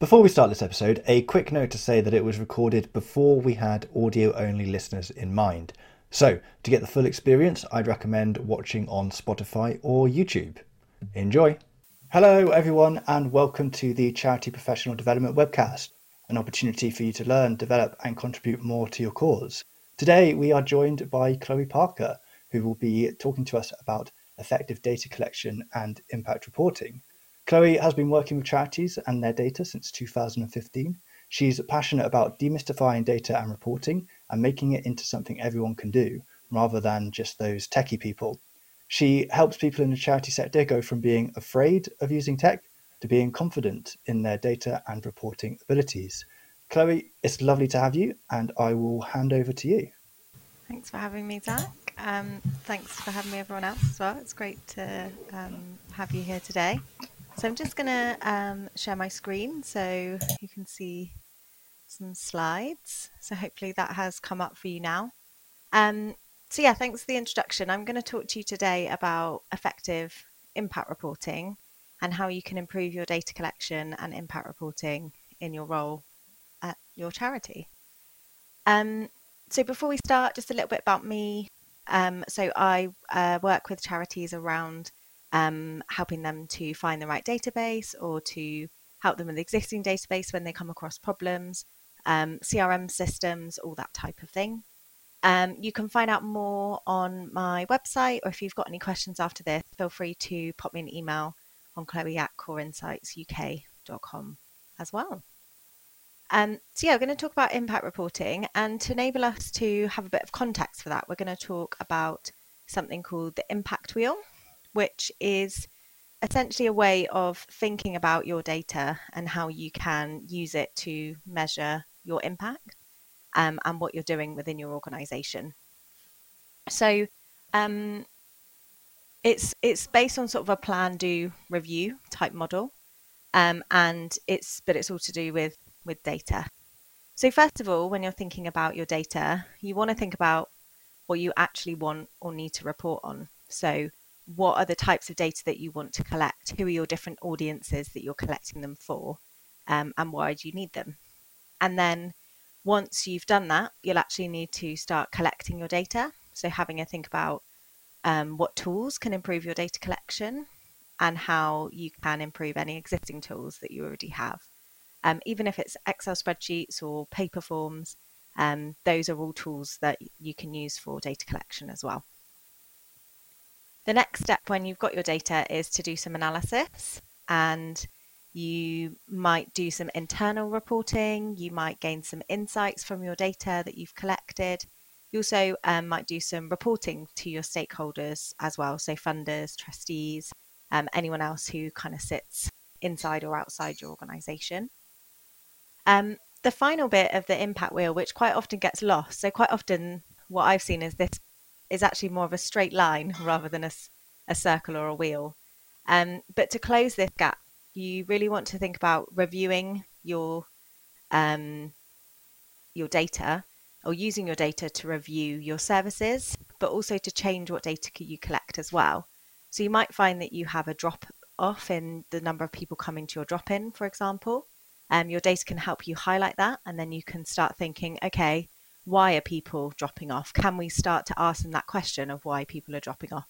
Before we start this episode, a quick note to say that it was recorded before we had audio only listeners in mind. So, to get the full experience, I'd recommend watching on Spotify or YouTube. Enjoy! Hello, everyone, and welcome to the Charity Professional Development Webcast, an opportunity for you to learn, develop, and contribute more to your cause. Today, we are joined by Chloe Parker, who will be talking to us about effective data collection and impact reporting. Chloe has been working with charities and their data since 2015. She's passionate about demystifying data and reporting and making it into something everyone can do rather than just those techie people. She helps people in the charity sector go from being afraid of using tech to being confident in their data and reporting abilities. Chloe, it's lovely to have you, and I will hand over to you. Thanks for having me, Zac. Um, thanks for having me, everyone else as well. It's great to um, have you here today. So I'm just going to um, share my screen so you can see some slides. So hopefully that has come up for you now. Um, so yeah, thanks for the introduction. I'm going to talk to you today about effective impact reporting and how you can improve your data collection and impact reporting in your role at your charity. Um, so before we start, just a little bit about me. Um, so I uh, work with charities around um, helping them to find the right database or to help them with the existing database when they come across problems, um, CRM systems, all that type of thing. Um, you can find out more on my website, or if you've got any questions after this, feel free to pop me an email on chloe at coreinsightsuk.com as well. Um, so yeah, we're going to talk about impact reporting, and to enable us to have a bit of context for that, we're going to talk about something called the impact wheel which is essentially a way of thinking about your data and how you can use it to measure your impact um, and what you're doing within your organization. So um, it's it's based on sort of a plan do review type model um, and it's but it's all to do with with data. So first of all, when you're thinking about your data, you want to think about what you actually want or need to report on. So what are the types of data that you want to collect? Who are your different audiences that you're collecting them for? Um, and why do you need them? And then once you've done that, you'll actually need to start collecting your data. So having a think about um, what tools can improve your data collection and how you can improve any existing tools that you already have. Um, even if it's Excel spreadsheets or paper forms, um, those are all tools that you can use for data collection as well. The next step when you've got your data is to do some analysis and you might do some internal reporting, you might gain some insights from your data that you've collected. You also um, might do some reporting to your stakeholders as well, so funders, trustees, um, anyone else who kind of sits inside or outside your organization. Um, the final bit of the impact wheel, which quite often gets lost, so quite often what I've seen is this is actually more of a straight line rather than a, a circle or a wheel. Um, but to close this gap, you really want to think about reviewing your um, your data or using your data to review your services, but also to change what data you collect as well. So you might find that you have a drop off in the number of people coming to your drop in, for example. Um, your data can help you highlight that, and then you can start thinking, okay, why are people dropping off? Can we start to ask them that question of why people are dropping off?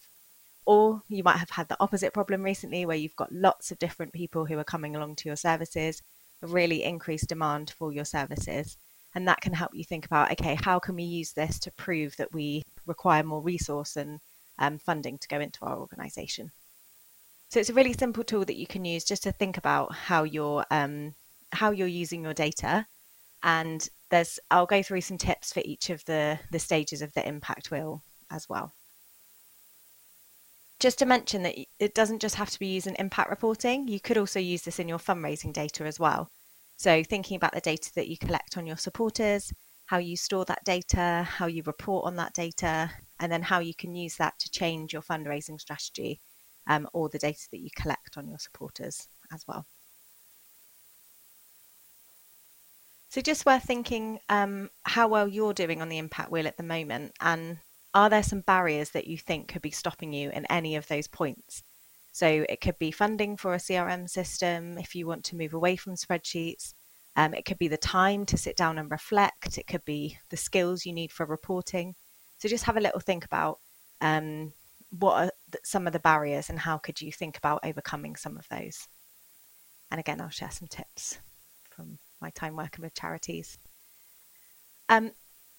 Or you might have had the opposite problem recently where you've got lots of different people who are coming along to your services, a really increased demand for your services. And that can help you think about okay, how can we use this to prove that we require more resource and um, funding to go into our organization? So it's a really simple tool that you can use just to think about how you're um, how you're using your data and there's I'll go through some tips for each of the the stages of the impact wheel as well. Just to mention that it doesn't just have to be used in impact reporting, you could also use this in your fundraising data as well. So thinking about the data that you collect on your supporters, how you store that data, how you report on that data, and then how you can use that to change your fundraising strategy um, or the data that you collect on your supporters as well. So just worth thinking um, how well you're doing on the impact wheel at the moment, and are there some barriers that you think could be stopping you in any of those points? So it could be funding for a CRM system if you want to move away from spreadsheets. Um, it could be the time to sit down and reflect. It could be the skills you need for reporting. So just have a little think about um, what are some of the barriers and how could you think about overcoming some of those. And again, I'll share some tips from my time working with charities. Um,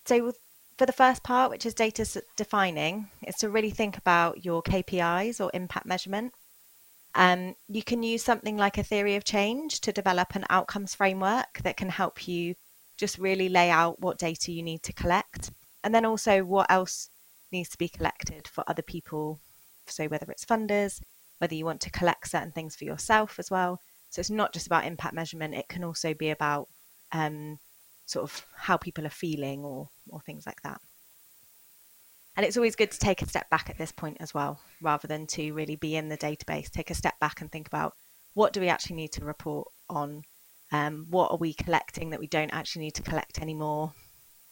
so for the first part, which is data defining, is to really think about your KPIs or impact measurement. Um, you can use something like a theory of change to develop an outcomes framework that can help you just really lay out what data you need to collect. And then also what else needs to be collected for other people. So whether it's funders, whether you want to collect certain things for yourself as well. So it's not just about impact measurement, it can also be about um, sort of how people are feeling or, or things like that. And it's always good to take a step back at this point as well, rather than to really be in the database. Take a step back and think about what do we actually need to report on? Um, what are we collecting that we don't actually need to collect anymore?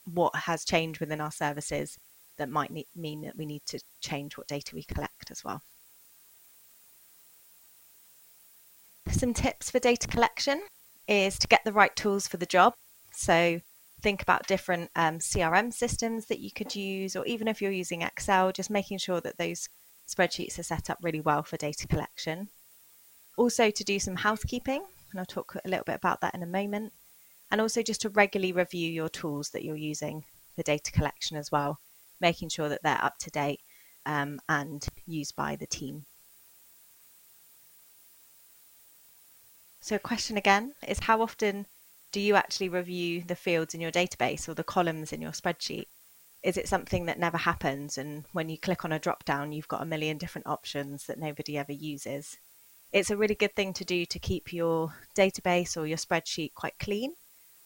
What has changed within our services that might need, mean that we need to change what data we collect as well? Some tips for data collection is to get the right tools for the job. So think about different um, CRM systems that you could use, or even if you're using Excel, just making sure that those spreadsheets are set up really well for data collection. Also, to do some housekeeping, and I'll talk a little bit about that in a moment. And also, just to regularly review your tools that you're using for data collection as well, making sure that they're up to date um, and used by the team. So, a question again is how often do you actually review the fields in your database or the columns in your spreadsheet? Is it something that never happens? And when you click on a drop down, you've got a million different options that nobody ever uses. It's a really good thing to do to keep your database or your spreadsheet quite clean.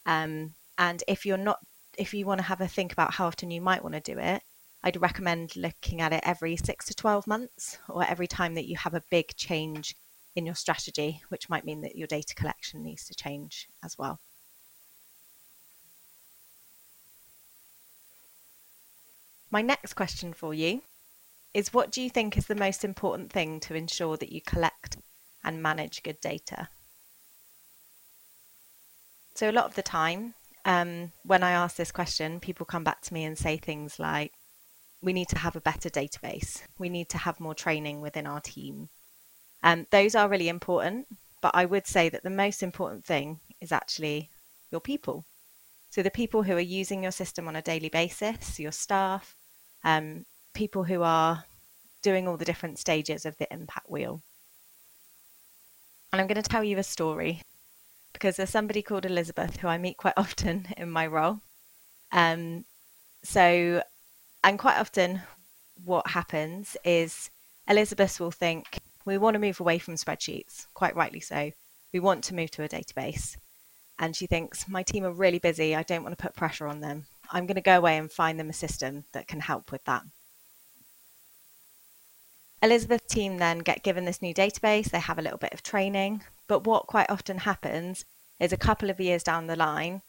Um, and if you're not, if you want to have a think about how often you might want to do it, I'd recommend looking at it every six to 12 months or every time that you have a big change in your strategy, which might mean that your data collection needs to change as well. My next question for you is what do you think is the most important thing to ensure that you collect and manage good data? So, a lot of the time, um, when I ask this question, people come back to me and say things like, we need to have a better database. We need to have more training within our team. Um, those are really important, but I would say that the most important thing is actually your people. So, the people who are using your system on a daily basis, your staff, um, people who are doing all the different stages of the impact wheel. And I'm going to tell you a story because there's somebody called Elizabeth who I meet quite often in my role. Um, so, and quite often, what happens is Elizabeth will think, we want to move away from spreadsheets, quite rightly so. We want to move to a database. And she thinks, my team are really busy. I don't want to put pressure on them. I'm going to go away and find them a system that can help with that. Elizabeth's team then get given this new database, they have a little bit of training, but what quite often happens is a couple of years down the line,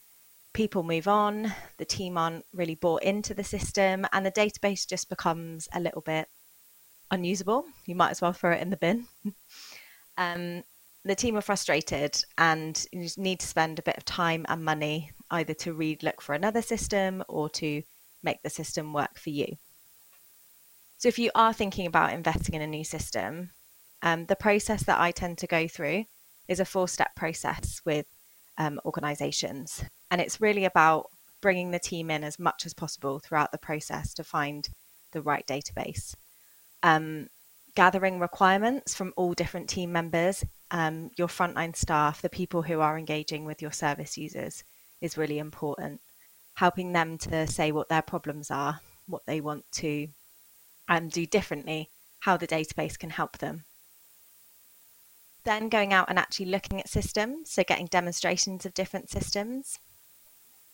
people move on, the team aren't really bought into the system, and the database just becomes a little bit unusable. You might as well throw it in the bin. um, the team are frustrated and you need to spend a bit of time and money either to read look for another system or to make the system work for you. So if you are thinking about investing in a new system, um, the process that I tend to go through is a four step process with um, organizations. And it's really about bringing the team in as much as possible throughout the process to find the right database. Um, gathering requirements from all different team members um, your frontline staff, the people who are engaging with your service users, is really important. Helping them to say what their problems are, what they want to um, do differently, how the database can help them. Then going out and actually looking at systems, so getting demonstrations of different systems.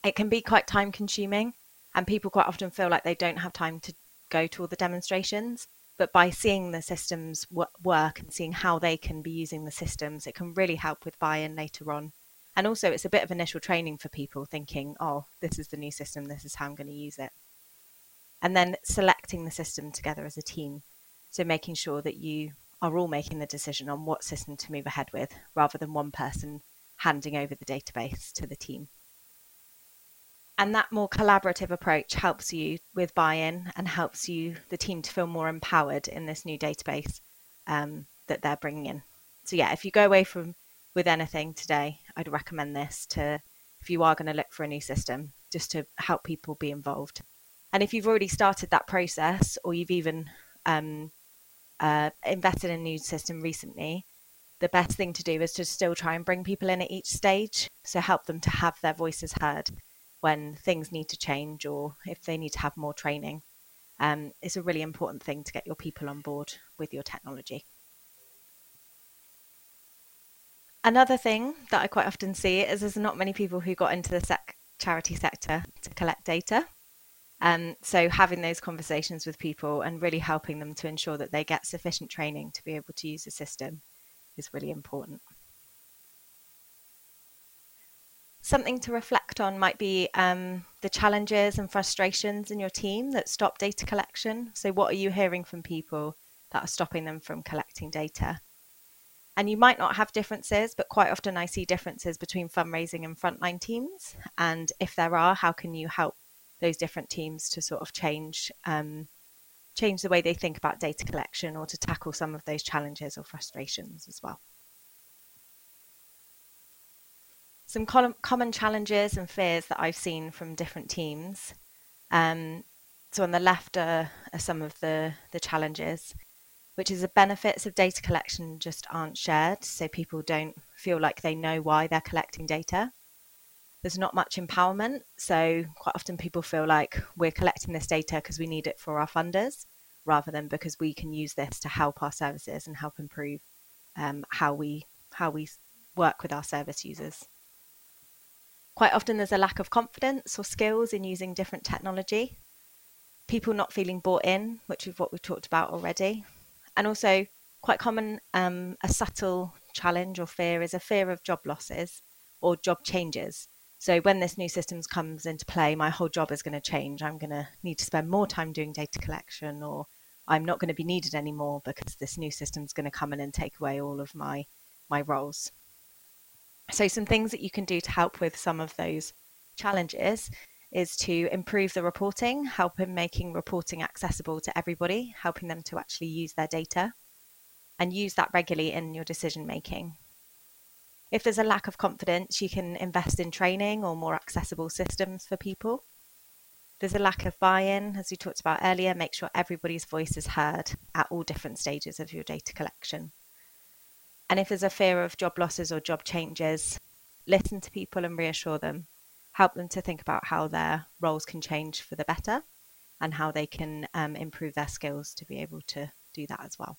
It can be quite time consuming, and people quite often feel like they don't have time to go to all the demonstrations but by seeing the systems work and seeing how they can be using the systems, it can really help with buy-in later on. And also, it's a bit of initial training for people thinking, oh, this is the new system, this is how I'm going to use it. And then selecting the system together as a team. So making sure that you are all making the decision on what system to move ahead with rather than one person handing over the database to the team. And that more collaborative approach helps you with buy in and helps you, the team, to feel more empowered in this new database um, that they're bringing in. So, yeah, if you go away from with anything today, I'd recommend this to if you are going to look for a new system, just to help people be involved. And if you've already started that process or you've even um, uh, invested in a new system recently, the best thing to do is to still try and bring people in at each stage. So help them to have their voices heard when things need to change or if they need to have more training. Um, it's a really important thing to get your people on board with your technology. Another thing that I quite often see is there's not many people who got into the sec- charity sector to collect data. Um, so having those conversations with people and really helping them to ensure that they get sufficient training to be able to use the system is really important. Something to reflect on might be um, the challenges and frustrations in your team that stop data collection. So, what are you hearing from people that are stopping them from collecting data? And you might not have differences, but quite often I see differences between fundraising and frontline teams. And if there are, how can you help those different teams to sort of change um, change the way they think about data collection or to tackle some of those challenges or frustrations as well. Some common challenges and fears that I've seen from different teams. Um, so on the left are, are some of the, the challenges, which is the benefits of data collection just aren't shared. So people don't feel like they know why they're collecting data there's not much empowerment. So quite often people feel like we're collecting this data because we need it for our funders rather than because we can use this to help our services and help improve um, how we how we work with our service users. Quite often there's a lack of confidence or skills in using different technology. People not feeling bought in, which is what we've talked about already. And also quite common, um, a subtle challenge or fear is a fear of job losses or job changes. So when this new system comes into play, my whole job is going to change. I'm going to need to spend more time doing data collection, or I'm not going to be needed anymore because this new system is going to come in and take away all of my my roles. So some things that you can do to help with some of those challenges is to improve the reporting, help in making reporting accessible to everybody, helping them to actually use their data and use that regularly in your decision making. If there's a lack of confidence, you can invest in training or more accessible systems for people. There's a lack of buy in, as we talked about earlier, make sure everybody's voice is heard at all different stages of your data collection. And if there's a fear of job losses or job changes, listen to people and reassure them. Help them to think about how their roles can change for the better and how they can um, improve their skills to be able to do that as well.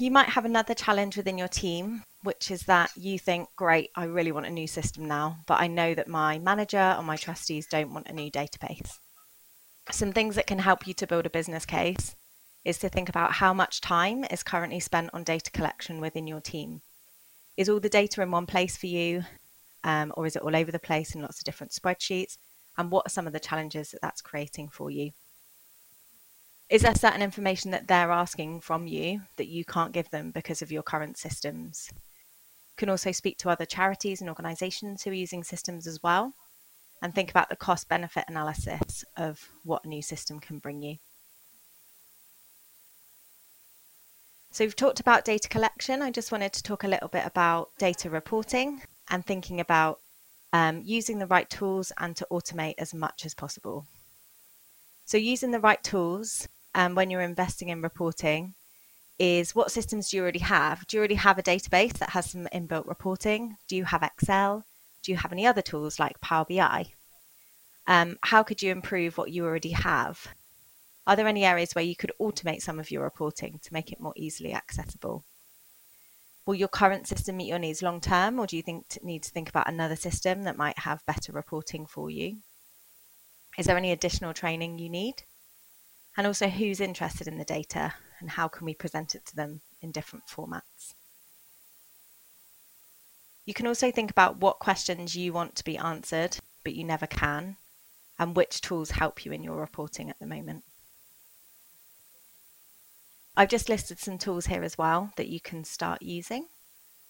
You might have another challenge within your team, which is that you think, great, I really want a new system now, but I know that my manager or my trustees don't want a new database. Some things that can help you to build a business case is to think about how much time is currently spent on data collection within your team. Is all the data in one place for you, um, or is it all over the place in lots of different spreadsheets? And what are some of the challenges that that's creating for you? is there certain information that they're asking from you that you can't give them because of your current systems? You can also speak to other charities and organisations who are using systems as well and think about the cost benefit analysis of what a new system can bring you. So we've talked about data collection. I just wanted to talk a little bit about data reporting and thinking about um, using the right tools and to automate as much as possible. So using the right tools um, when you're investing in reporting is what systems do you already have? Do you already have a database that has some inbuilt reporting? Do you have Excel? Do you have any other tools like Power BI? Um, how could you improve what you already have? Are there any areas where you could automate some of your reporting to make it more easily accessible? Will your current system meet your needs long term, or do you think need to think about another system that might have better reporting for you? Is there any additional training you need? and also who's interested in the data and how can we present it to them in different formats. You can also think about what questions you want to be answered, but you never can, and which tools help you in your reporting at the moment. I've just listed some tools here as well that you can start using.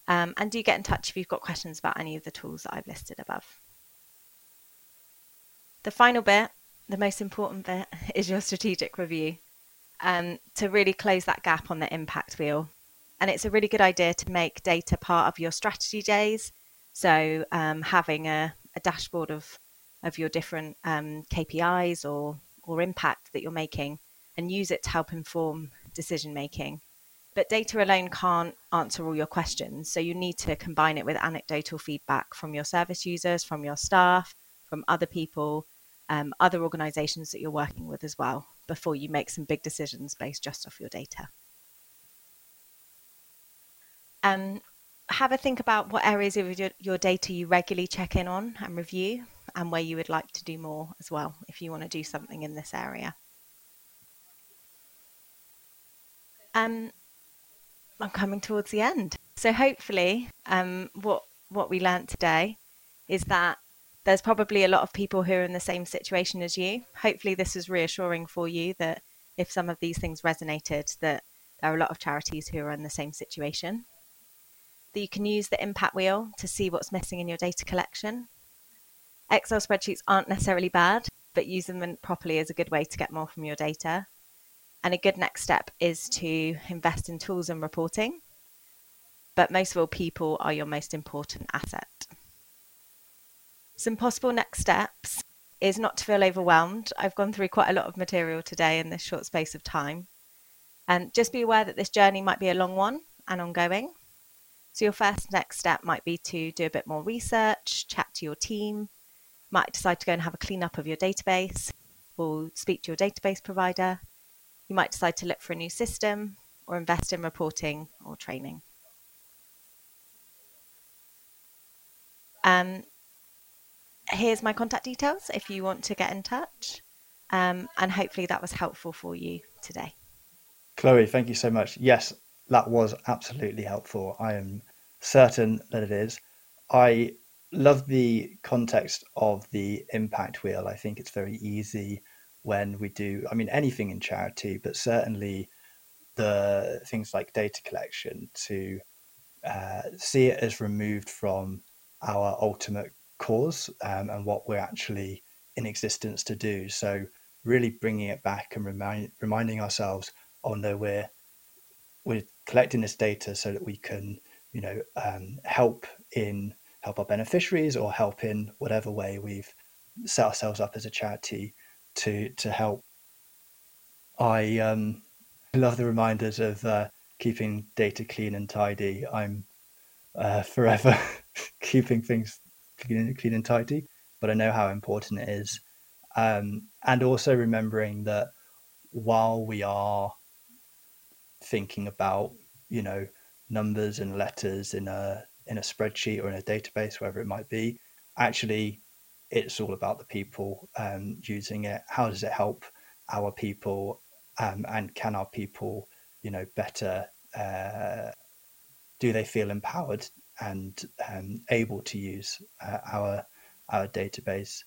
Um, and do get in touch if you've got questions about any of the tools that I've listed above. The final bit, the most important bit, is your strategic review um, to really close that gap on the impact wheel. And it's a really good idea to make data part of your strategy days. So um, having a, a, dashboard of of your different um, KPIs or or impact that you're making, and use it to help inform decision making. But data alone can't answer all your questions. So you need to combine it with anecdotal feedback from your service users, from your staff, from other people, um, other organizations that you're working with as well, before you make some big decisions based just off your data. Um, have a think about what areas of your, your data you regularly check in on and review, and where you would like to do more as well if you want to do something in this area. Um, I'm coming towards the end. So hopefully, um, what what we learned today is that there's probably a lot of people who are in the same situation as you. Hopefully, this is reassuring for you that if some of these things resonated, that there are a lot of charities who are in the same situation. That you can use the impact wheel to see what's missing in your data collection. Excel spreadsheets aren't necessarily bad, but using them properly is a good way to get more from your data. And a good next step is to invest in tools and reporting. But most of all, people are your most important asset. Some possible next steps is not to feel overwhelmed. I've gone through quite a lot of material today in this short space of time. And just be aware that this journey might be a long one and ongoing. So, your first next step might be to do a bit more research, chat to your team, might decide to go and have a cleanup of your database or speak to your database provider you might decide to look for a new system or invest in reporting or training. Um, here's my contact details if you want to get in touch. Um, and hopefully that was helpful for you today. Chloe, thank you so much. Yes, that was absolutely helpful. I am certain that it is. I love the context of the impact wheel. I think it's very easy when we do, I mean, anything in charity, but certainly the things like data collection to uh, see it as removed from our ultimate cause um, and what we're actually in existence to do. So really bringing it back and remind, reminding ourselves, oh no, we're we're collecting this data so that we can, you know, um, help in help our beneficiaries or help in whatever way we've set ourselves up as a charity to to help. I um, love the reminders of uh, keeping data clean and tidy. I'm uh, forever keeping things clean, clean and tidy, but I know how important it is. Um, and also remembering that while we are thinking about, you know, numbers and letters in a in a spreadsheet or in a database, wherever it might be, actually it's all about the people um, using it. How does it help our people, um, and can our people, you know, better? Uh, do they feel empowered and um, able to use uh, our our database?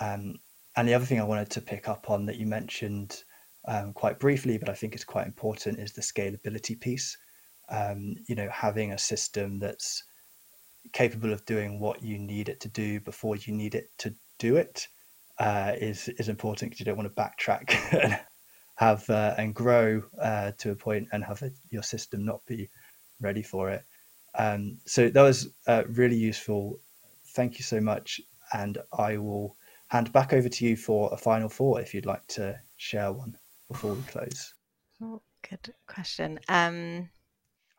Um, and the other thing I wanted to pick up on that you mentioned um, quite briefly, but I think is quite important, is the scalability piece. Um, you know, having a system that's capable of doing what you need it to do before you need it to do it uh, is is important because you don't want to backtrack and have uh, and grow uh, to a point and have a, your system not be ready for it. Um, so that was uh, really useful. Thank you so much, and I will hand back over to you for a final thought if you'd like to share one before we close. Oh, good question. Um,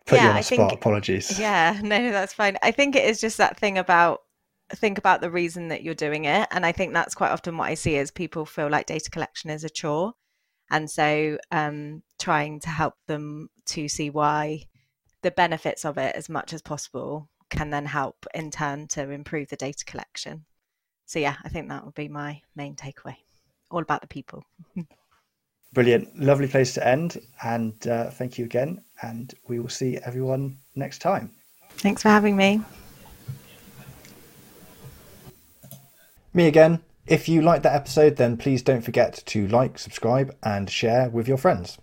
put yeah, you on I spot. Think, Apologies. Yeah, no, that's fine. I think it is just that thing about think about the reason that you're doing it, and I think that's quite often what I see is people feel like data collection is a chore, and so um, trying to help them to see why the benefits of it as much as possible can then help in turn to improve the data collection. So yeah, I think that would be my main takeaway. All about the people. Brilliant. Lovely place to end. And uh, thank you again. And we will see everyone next time. Thanks for having me. Me again. If you liked that episode, then please don't forget to like, subscribe, and share with your friends.